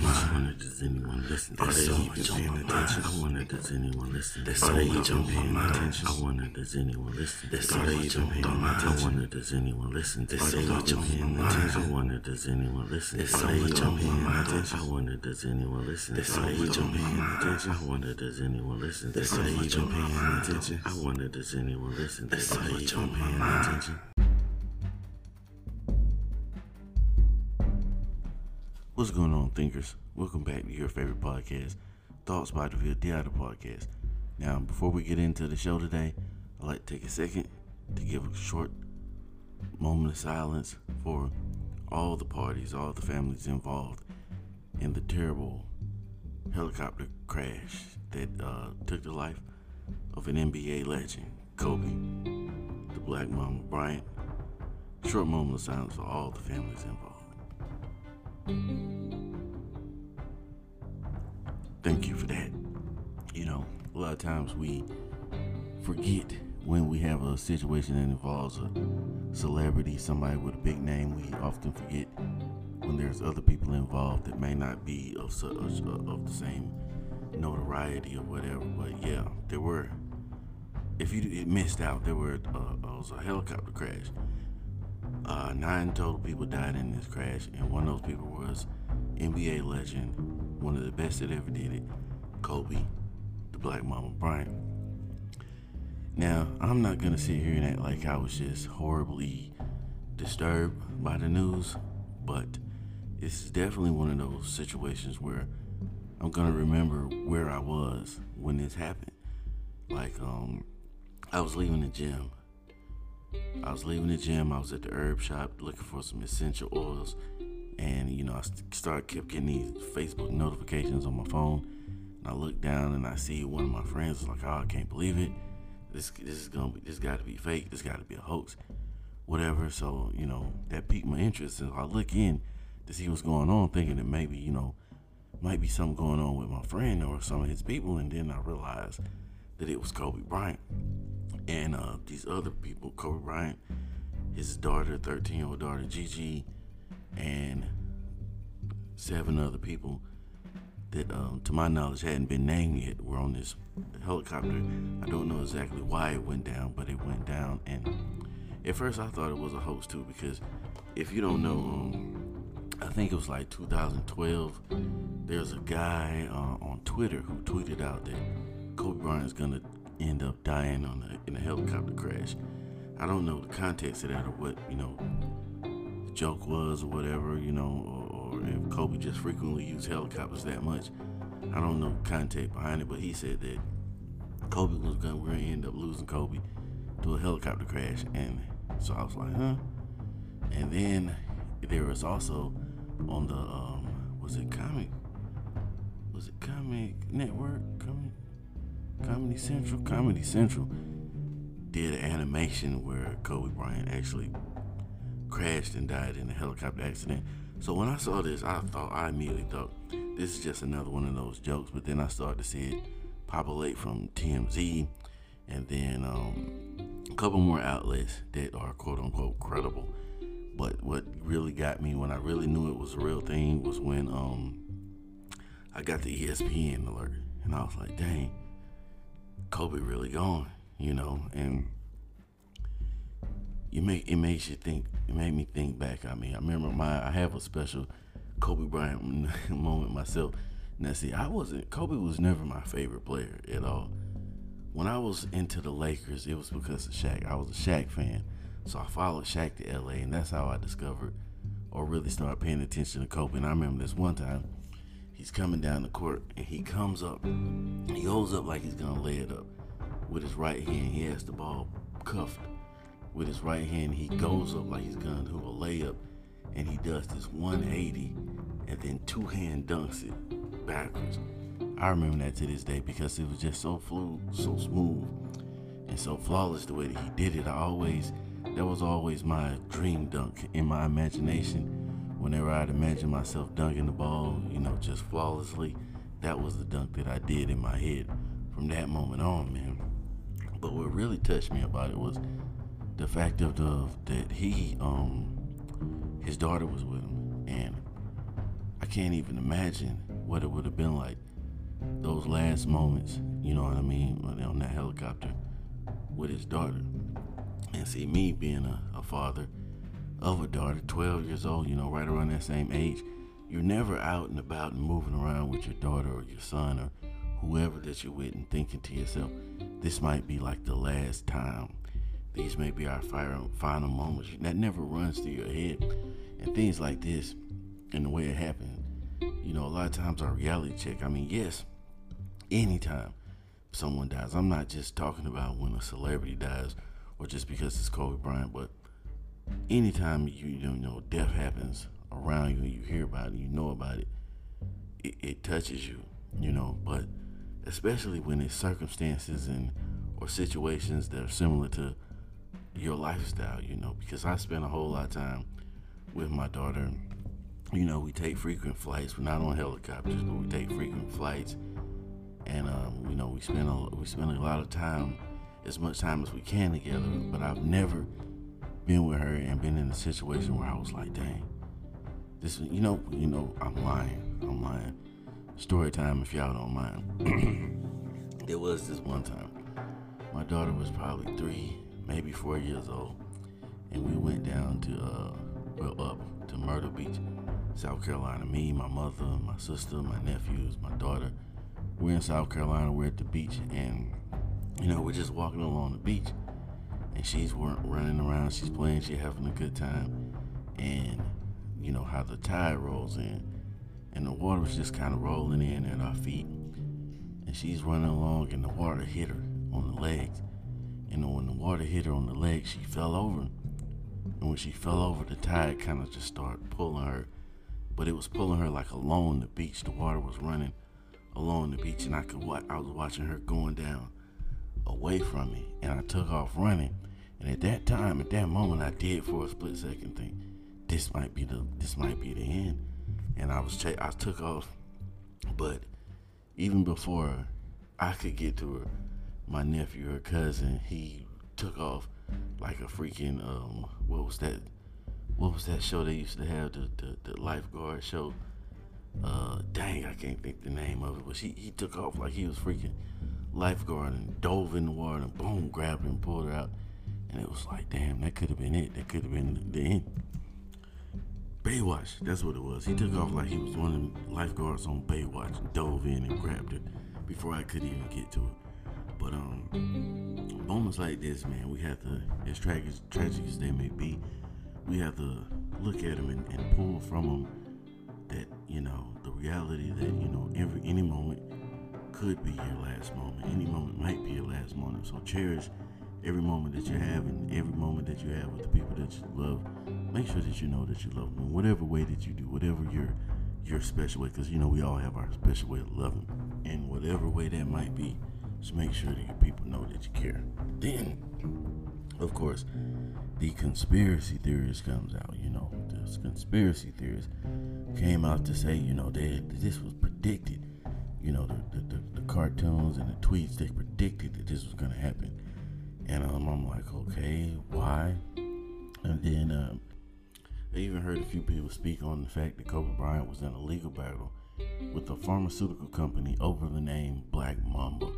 I wonder does anyone listen? Are they even paying attention? I wonder does anyone listen? Are they even paying attention? I wonder does anyone listen? Are they even paying attention? I wonder does anyone listen? Are they even paying attention? I wonder does anyone listen? Are they even paying attention? I wonder does anyone listen? Are they even paying attention? I wonder does anyone listen? Are they even paying attention? I wonder does anyone listen? Are they even paying attention? What's going on, thinkers? Welcome back to your favorite podcast, Thoughts by the Field Theater Podcast. Now, before we get into the show today, I'd like to take a second to give a short moment of silence for all the parties, all the families involved in the terrible helicopter crash that uh, took the life of an NBA legend, Kobe, the Black Mamba Bryant. Short moment of silence for all the families involved. Thank you for that. You know, a lot of times we forget when we have a situation that involves a celebrity, somebody with a big name. We often forget when there's other people involved that may not be of, of the same notoriety or whatever. But yeah, there were. If you missed out, there were uh, was a helicopter crash uh, nine total people died in this crash, and one of those people was NBA legend, one of the best that ever did it, Kobe, the Black Mamba Bryant. Now, I'm not gonna sit here and act like I was just horribly disturbed by the news, but is definitely one of those situations where I'm gonna remember where I was when this happened. Like, um, I was leaving the gym I was leaving the gym. I was at the herb shop looking for some essential oils, and you know I started kept getting these Facebook notifications on my phone. And I look down and I see one of my friends was like, "Oh, I can't believe it. This this is gonna be this got to be fake. This got to be a hoax, whatever." So you know that piqued my interest, and I look in to see what's going on, thinking that maybe you know might be something going on with my friend or some of his people, and then I realized that it was Kobe Bryant and uh, these other people, Kobe Bryant, his daughter, 13 year old daughter Gigi, and seven other people that, um, to my knowledge, hadn't been named yet, were on this helicopter. I don't know exactly why it went down, but it went down. And at first, I thought it was a hoax too, because if you don't know, um, I think it was like 2012. There's a guy uh, on Twitter who tweeted out that Kobe Bryant's gonna end up dying on a, in a helicopter crash. I don't know the context of that or what, you know, the joke was or whatever, you know, or, or if Kobe just frequently used helicopters that much. I don't know the context behind it, but he said that Kobe was gonna we're gonna end up losing Kobe to a helicopter crash, and so I was like, huh. And then there was also on the um, was it comic was it comic network comic Comedy Central. Comedy Central did an animation where Kobe Bryant actually crashed and died in a helicopter accident. So when I saw this, I thought I immediately thought this is just another one of those jokes. But then I started to see it populate from TMZ, and then um, a couple more outlets that are quote unquote credible. But what really got me when I really knew it was a real thing was when um, I got the ESPN alert, and I was like, dang Kobe really gone, you know, and you make it makes you think. It made me think back. I mean, I remember my I have a special Kobe Bryant moment myself. Now, see, I wasn't Kobe was never my favorite player at all. When I was into the Lakers, it was because of Shaq. I was a Shaq fan, so I followed Shaq to LA, and that's how I discovered or really started paying attention to Kobe. And I remember this one time he's coming down the court and he comes up. He holds up like he's gonna lay it up with his right hand. He has the ball cuffed with his right hand. He goes up like he's gonna do a layup, and he does this 180 and then two hand dunks it backwards. I remember that to this day because it was just so fluid, so smooth, and so flawless the way that he did it. I always, that was always my dream dunk in my imagination whenever I'd imagine myself dunking the ball, you know, just flawlessly, that was the dunk that I did in my head from that moment on, man. But what really touched me about it was the fact of the that he, um, his daughter was with him, and I can't even imagine what it would have been like those last moments, you know what I mean, on that helicopter with his daughter. And see, me being a, a father of a daughter, 12 years old, you know, right around that same age, you're never out and about and moving around with your daughter or your son or whoever that you're with and thinking to yourself, this might be like the last time. These may be our final, moments. That never runs through your head. And things like this, and the way it happened, you know, a lot of times our reality check, I mean, yes, anytime someone dies, I'm not just talking about when a celebrity dies or just because it's Kobe Bryant, but anytime you, you know death happens around you and you hear about it, you know about it, it, it touches you, you know. But especially when it's circumstances and or situations that are similar to your lifestyle, you know, because I spend a whole lot of time with my daughter. You know, we take frequent flights. We're not on helicopters, but we take frequent flights, and um, you know, we spend a, we spend a lot of time, as much time as we can together. But I've never been with her and been in a situation where I was like, dang, this, you know, you know, I'm lying. I'm lying. Story time, if y'all don't mind. there was this one time. My daughter was probably three, maybe four years old, and we went down to, uh, well, up to Myrtle Beach, South Carolina. Me, my mother, my sister, my nephews, my daughter. We're in South Carolina. We're at the beach, and you know, we're just walking along the beach, and she's running around. She's playing. She's having a good time, and you know how the tide rolls in, and the water was just kind of rolling in at our feet, and she's running along, and the water hit her on the legs, and when the water hit her on the legs, she fell over, and when she fell over, the tide kind of just started pulling her, but it was pulling her like along the beach. The water was running along the beach, and I could. I was watching her going down away from me, and I took off running. And at that time, at that moment, I did for a split second think, this might be the this might be the end. And I was ch- I took off, but even before I could get to her, my nephew, her cousin, he took off like a freaking um what was that what was that show they used to have the the, the lifeguard show uh dang I can't think the name of it but he, he took off like he was freaking lifeguard and dove in the water and boom grabbed her and pulled her out and it was like damn that could have been it that could have been the end Baywatch, that's what it was. He took off like he was one of the lifeguards on Baywatch and dove in and grabbed it before I could even get to it. But um, moments like this, man, we have to, as tragic, tragic as they may be, we have to look at them and, and pull from them that you know the reality that you know every any moment could be your last moment. Any moment might be your last moment. So cherish every moment that you have and every moment that you have with the people that you love make sure that you know that you love them in whatever way that you do whatever your your special way because you know we all have our special way of loving in whatever way that might be just make sure that your people know that you care then of course the conspiracy theorist comes out you know this conspiracy theorist came out to say you know that this was predicted you know the, the, the, the cartoons and the tweets they predicted that this was going to happen and um, I'm like, okay, why? And then um, I even heard a few people speak on the fact that Kobe Bryant was in a legal battle with a pharmaceutical company over the name Black Mamba.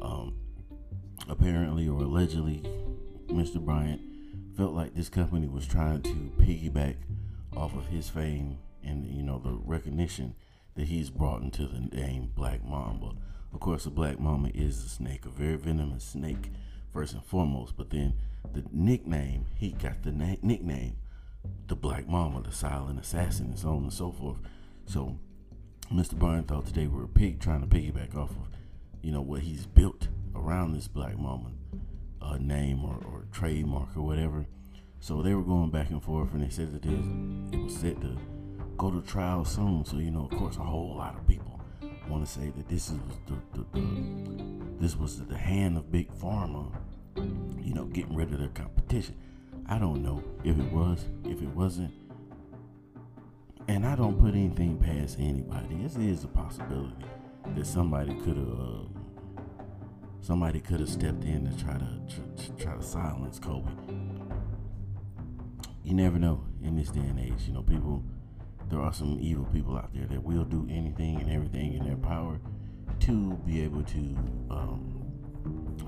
Um, apparently or allegedly, Mr. Bryant felt like this company was trying to piggyback off of his fame and you know the recognition that he's brought into the name Black Mamba. Of course, the black mamba is a snake, a very venomous snake first and foremost. But then the nickname, he got the na- nickname, the Black Mamba, the silent assassin, and so on and so forth. So Mr. Byrne thought today we were a pig trying to piggyback off of, you know, what he's built around this Black Mamba uh, name or, or trademark or whatever. So they were going back and forth, and they said that it was set to go to trial soon. So you know, of course, a whole lot of people want to say that this is the, the, the, this was the hand of big pharma, you know, getting rid of their competition. I don't know if it was, if it wasn't, and I don't put anything past anybody. This is a possibility that somebody could have, uh, somebody could have stepped in to try to, to try to silence Kobe. You never know in this day and age. You know, people there are some evil people out there that will do anything and everything in their power to be able to um,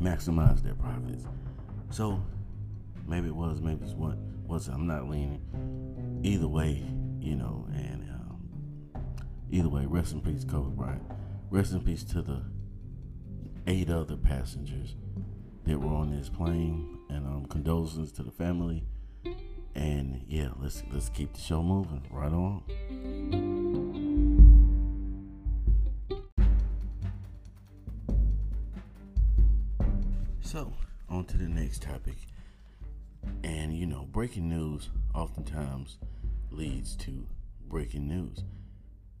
maximize their profits. So maybe it was, maybe it's what was. I'm not leaning either way, you know. And um, either way, rest in peace, Kobe Bryant. Rest in peace to the eight other passengers that were on this plane, and um, condolences to the family. And yeah, let's let's keep the show moving. Right on. So, on to the next topic. And you know, breaking news oftentimes leads to breaking news.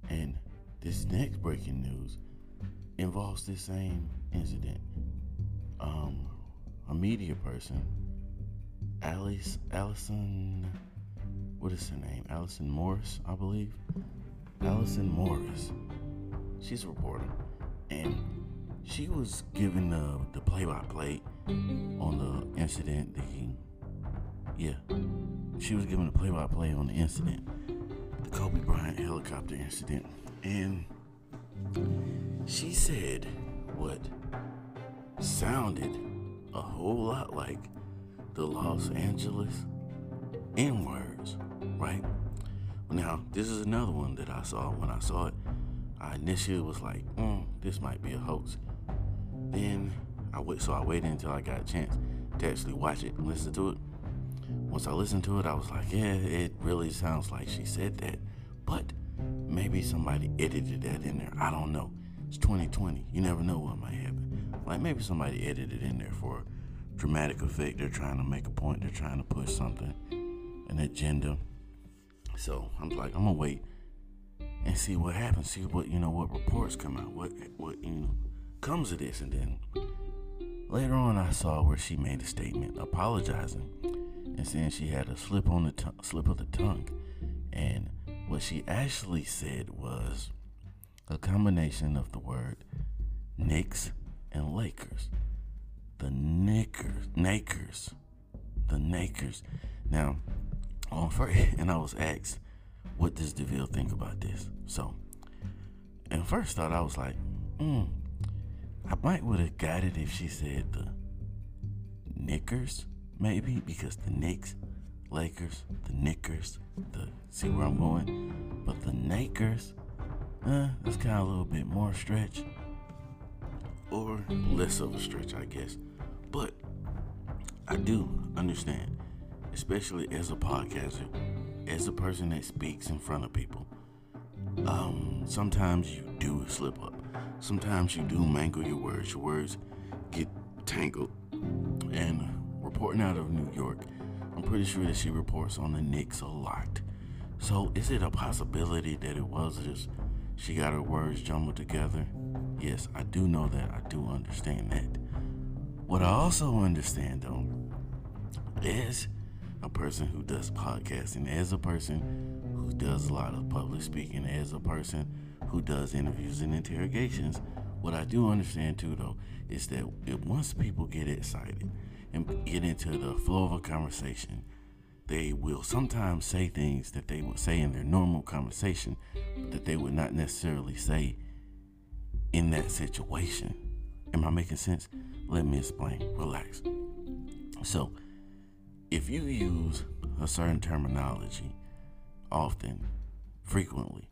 And this next breaking news involves the same incident. Um, a media person, Alice Allison, what is her name? Allison Morris, I believe. Allison Morris. She's a reporter, and she was giving the the play-by-play on the incident. The yeah, she was giving the play-by-play on the incident, the Kobe Bryant helicopter incident, and she said what sounded a whole lot like the Los Angeles N words, right? Now, this is another one that I saw. When I saw it, I initially was like, mm, this might be a hoax. Then I wait, so I waited until I got a chance to actually watch it and listen to it. Once I listened to it, I was like, yeah, it really sounds like she said that. But maybe somebody edited that in there. I don't know. It's 2020. You never know what might happen. Like maybe somebody edited in there for dramatic effect. They're trying to make a point. They're trying to push something, an agenda. So I'm like, I'm gonna wait and see what happens. See what you know, what reports come out. What what you know comes of this, and then later on, I saw where she made a statement apologizing and saying she had a slip on the t- slip of the tongue, and what she actually said was a combination of the word Knicks and Lakers. The Knickers, Nakers, the Nakers. Now, on first, and I was asked, what does DeVille think about this? So, and first thought I was like, hmm, I might would have got it if she said the Knickers, maybe because the Knicks, Lakers, the Knickers, the see where I'm going, but the Nakers, uh, that's kind of a little bit more stretch or less of a stretch, I guess. But I do understand, especially as a podcaster, as a person that speaks in front of people. Um, sometimes you do slip up. Sometimes you do mangle your words. Your words get tangled. And reporting out of New York, I'm pretty sure that she reports on the Knicks a lot. So is it a possibility that it was just she got her words jumbled together? Yes, I do know that. I do understand that. What I also understand, though, is a person who does podcasting, as a person who does a lot of public speaking, as a person who does interviews and interrogations, what I do understand too, though, is that once people get excited and get into the flow of a conversation, they will sometimes say things that they would say in their normal conversation, that they would not necessarily say in that situation. Am I making sense? Let me explain. Relax. So, if you use a certain terminology often, frequently,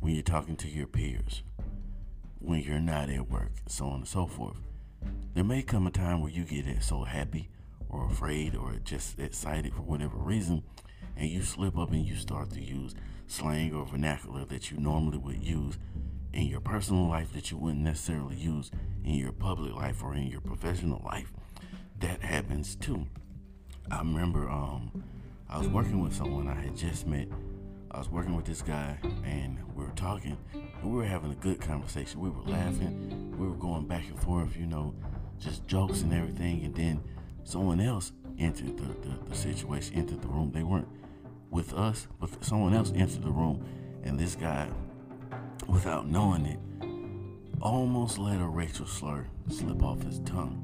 when you're talking to your peers, when you're not at work, so on and so forth, there may come a time where you get so happy or afraid or just excited for whatever reason, and you slip up and you start to use slang or vernacular that you normally would use in your personal life that you wouldn't necessarily use in your public life or in your professional life. That happens too. I remember um, I was working with someone I had just met. I was working with this guy and we were talking and we were having a good conversation. We were laughing, we were going back and forth, you know, just jokes and everything. And then someone else entered the, the, the situation, entered the room. They weren't with us, but someone else entered the room. And this guy without knowing it, almost let a racial slur slip off his tongue.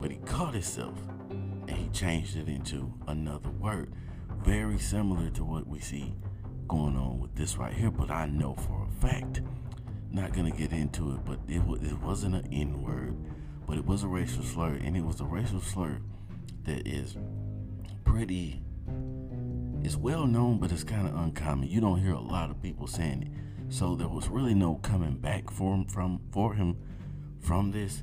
But he caught himself and he changed it into another word, very similar to what we see going on with this right here, but I know for a fact, not gonna get into it, but it, it wasn't an N word, but it was a racial slur, and it was a racial slur that is pretty, it's well known, but it's kind of uncommon. You don't hear a lot of people saying it, so there was really no coming back for him from for him from this.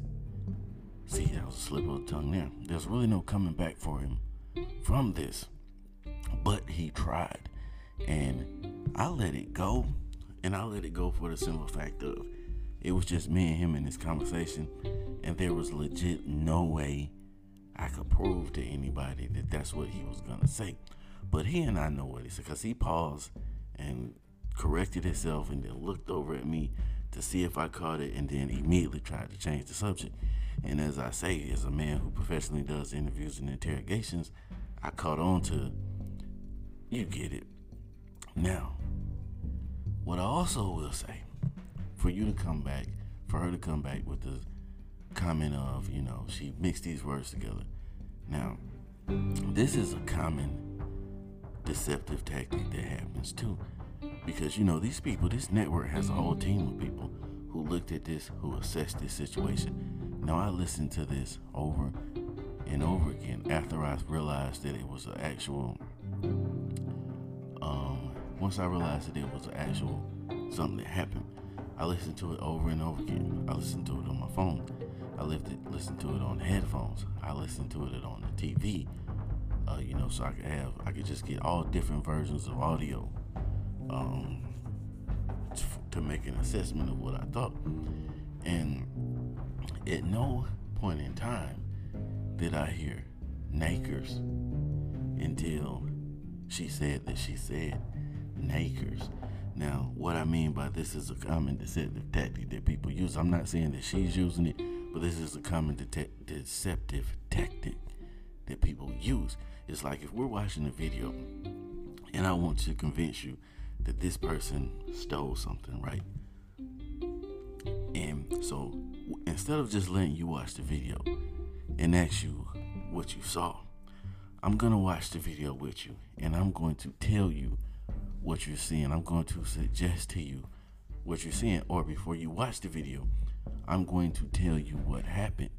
See, that was a slip of the tongue there. There's really no coming back for him from this, but he tried. And I let it go. And I let it go for the simple fact of it was just me and him in this conversation. And there was legit no way I could prove to anybody that that's what he was going to say. But he and I know what he said because he paused and corrected itself and then looked over at me to see if I caught it and then immediately tried to change the subject. And as I say, as a man who professionally does interviews and interrogations, I caught on to, you get it. Now, what I also will say, for you to come back, for her to come back with the comment of, you know, she mixed these words together. Now, this is a common deceptive tactic that happens too. Because, you know, these people, this network has a whole team of people who looked at this, who assessed this situation. Now, I listened to this over and over again after I realized that it was an actual um, once I realized that it was an actual something that happened, I listened to it over and over again. I listened to it on my phone. I listened listened to it on headphones. I listened to it on the TV. Uh, you know, so I could have I could just get all different versions of audio um, to, to make an assessment of what I thought. And at no point in time did I hear Nakers until she said that she said nakers. Now, what I mean by this is a common deceptive tactic that people use. I'm not saying that she's using it, but this is a common de- deceptive tactic that people use. It's like if we're watching a video and I want to convince you that this person stole something, right? And so instead of just letting you watch the video and ask you what you saw, I'm going to watch the video with you and I'm going to tell you what you're seeing. I'm going to suggest to you what you're seeing. Or before you watch the video, I'm going to tell you what happened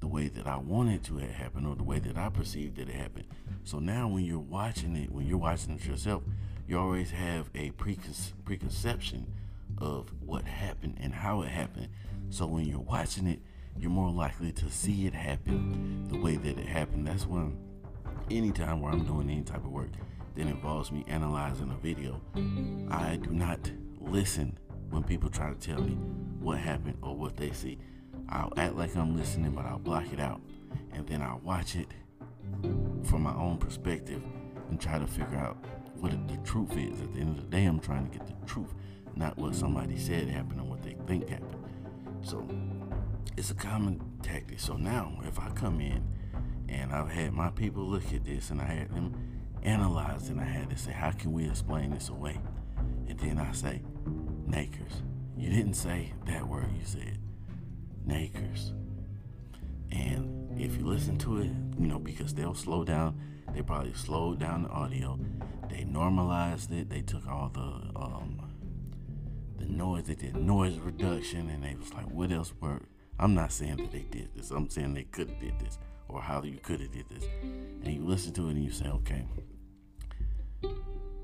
the way that I wanted to have happened or the way that I perceived that it happened. So now when you're watching it, when you're watching it yourself, you always have a precon- preconception of what happened and how it happened. So when you're watching it, you're more likely to see it happen the way that it happened. That's when anytime where I'm doing any type of work, that involves me analyzing a video, I do not listen when people try to tell me what happened or what they see. I'll act like I'm listening, but I'll block it out. And then I'll watch it from my own perspective and try to figure out what the truth is. At the end of the day, I'm trying to get the truth, not what somebody said happened or what they think happened. So it's a common tactic. So now, if I come in and I've had my people look at this and I had them analyzed and I had to say, how can we explain this away? And then I say, Nakers. You didn't say that word, you said Nakers. And if you listen to it, you know, because they'll slow down, they probably slowed down the audio. They normalized it. They took all the um, the noise. They did noise reduction, and they was like, "What else worked?" I'm not saying that they did this. I'm saying they could have did this, or how you could have did this. And you listen to it and you say, "Okay,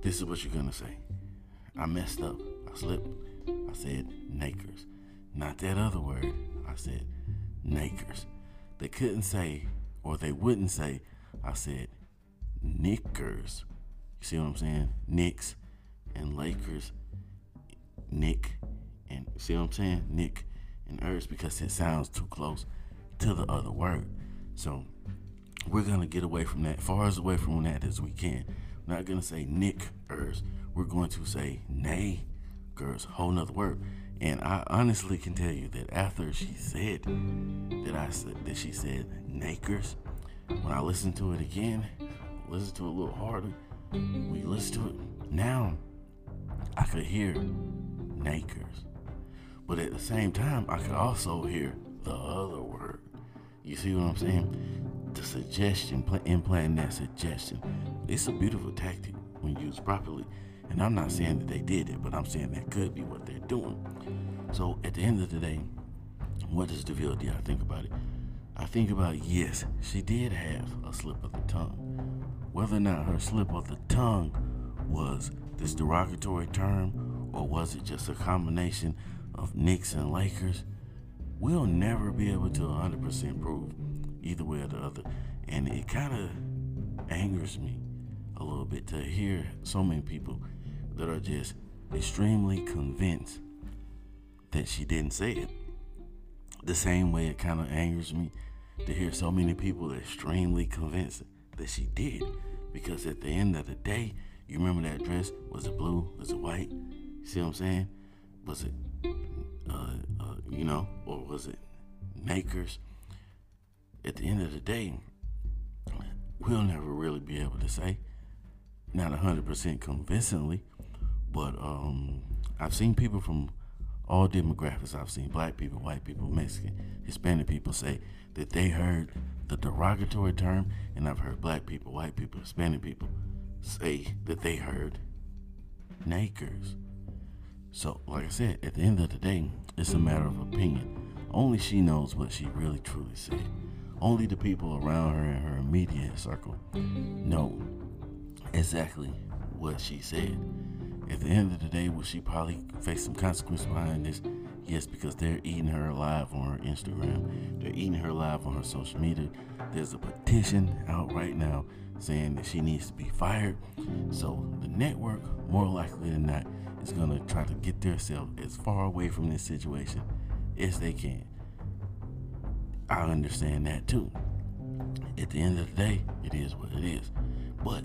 this is what you're gonna say. I messed up. I slipped. I said nakers. Not that other word. I said nakers. They couldn't say, or they wouldn't say, I said knickers. You see what I'm saying? Knicks and Lakers. Nick and see what I'm saying? Nick and Ers because it sounds too close to the other word. So we're gonna get away from that, far as away from that as we can not gonna say nickers. We're going to say nay girls, whole nother word. And I honestly can tell you that after she said that I said that she said nakers, when I listened to it again, listen to it a little harder, we listen to it, now I could hear nakers. But at the same time, I could also hear the other word. You see what I'm saying? The suggestion, implanting that suggestion. It's a beautiful tactic when used properly. And I'm not saying that they did it, but I'm saying that could be what they're doing. So at the end of the day, what does DeVille do? I think about it. I think about yes, she did have a slip of the tongue. Whether or not her slip of the tongue was this derogatory term or was it just a combination of Knicks and Lakers, we'll never be able to 100% prove either way or the other. And it kind of angers me a little bit to hear so many people that are just extremely convinced that she didn't say it. The same way it kind of angers me to hear so many people extremely convinced that she did. Because at the end of the day, you remember that dress? Was it blue? Was it white? See what I'm saying? Was it, uh, uh, you know, or was it Makers? At the end of the day, we'll never really be able to say. Not 100% convincingly, but um, I've seen people from all demographics. I've seen black people, white people, Mexican, Hispanic people say that they heard the derogatory term, and I've heard black people, white people, Hispanic people say that they heard nakers. So, like I said, at the end of the day, it's a matter of opinion. Only she knows what she really truly said. Only the people around her in her immediate circle know exactly what she said. At the end of the day, will she probably face some consequence behind this? Yes, because they're eating her alive on her Instagram. They're eating her alive on her social media. There's a petition out right now saying that she needs to be fired. So the network, more likely than not, is going to try to get themselves as far away from this situation as they can. I understand that too. At the end of the day, it is what it is. But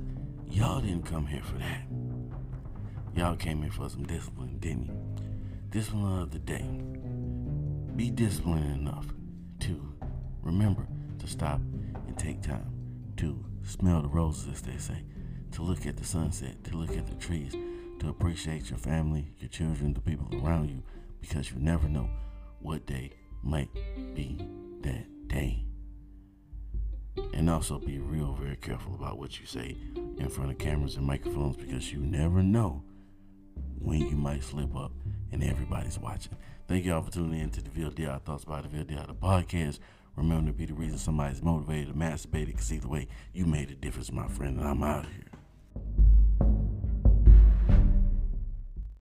y'all didn't come here for that. Y'all came here for some discipline, didn't you? Discipline of the day. Be disciplined enough to remember to stop and take time to smell the roses, as they say, to look at the sunset, to look at the trees, to appreciate your family, your children, the people around you, because you never know what day might be that day. And also be real, very careful about what you say in front of cameras and microphones because you never know when you might slip up and everybody's watching. Thank y'all for tuning in to the VLDR Thoughts by the VLDR the podcast. Remember to be the reason somebody's motivated to masturbate because either way, you made a difference, my friend, and I'm out of here.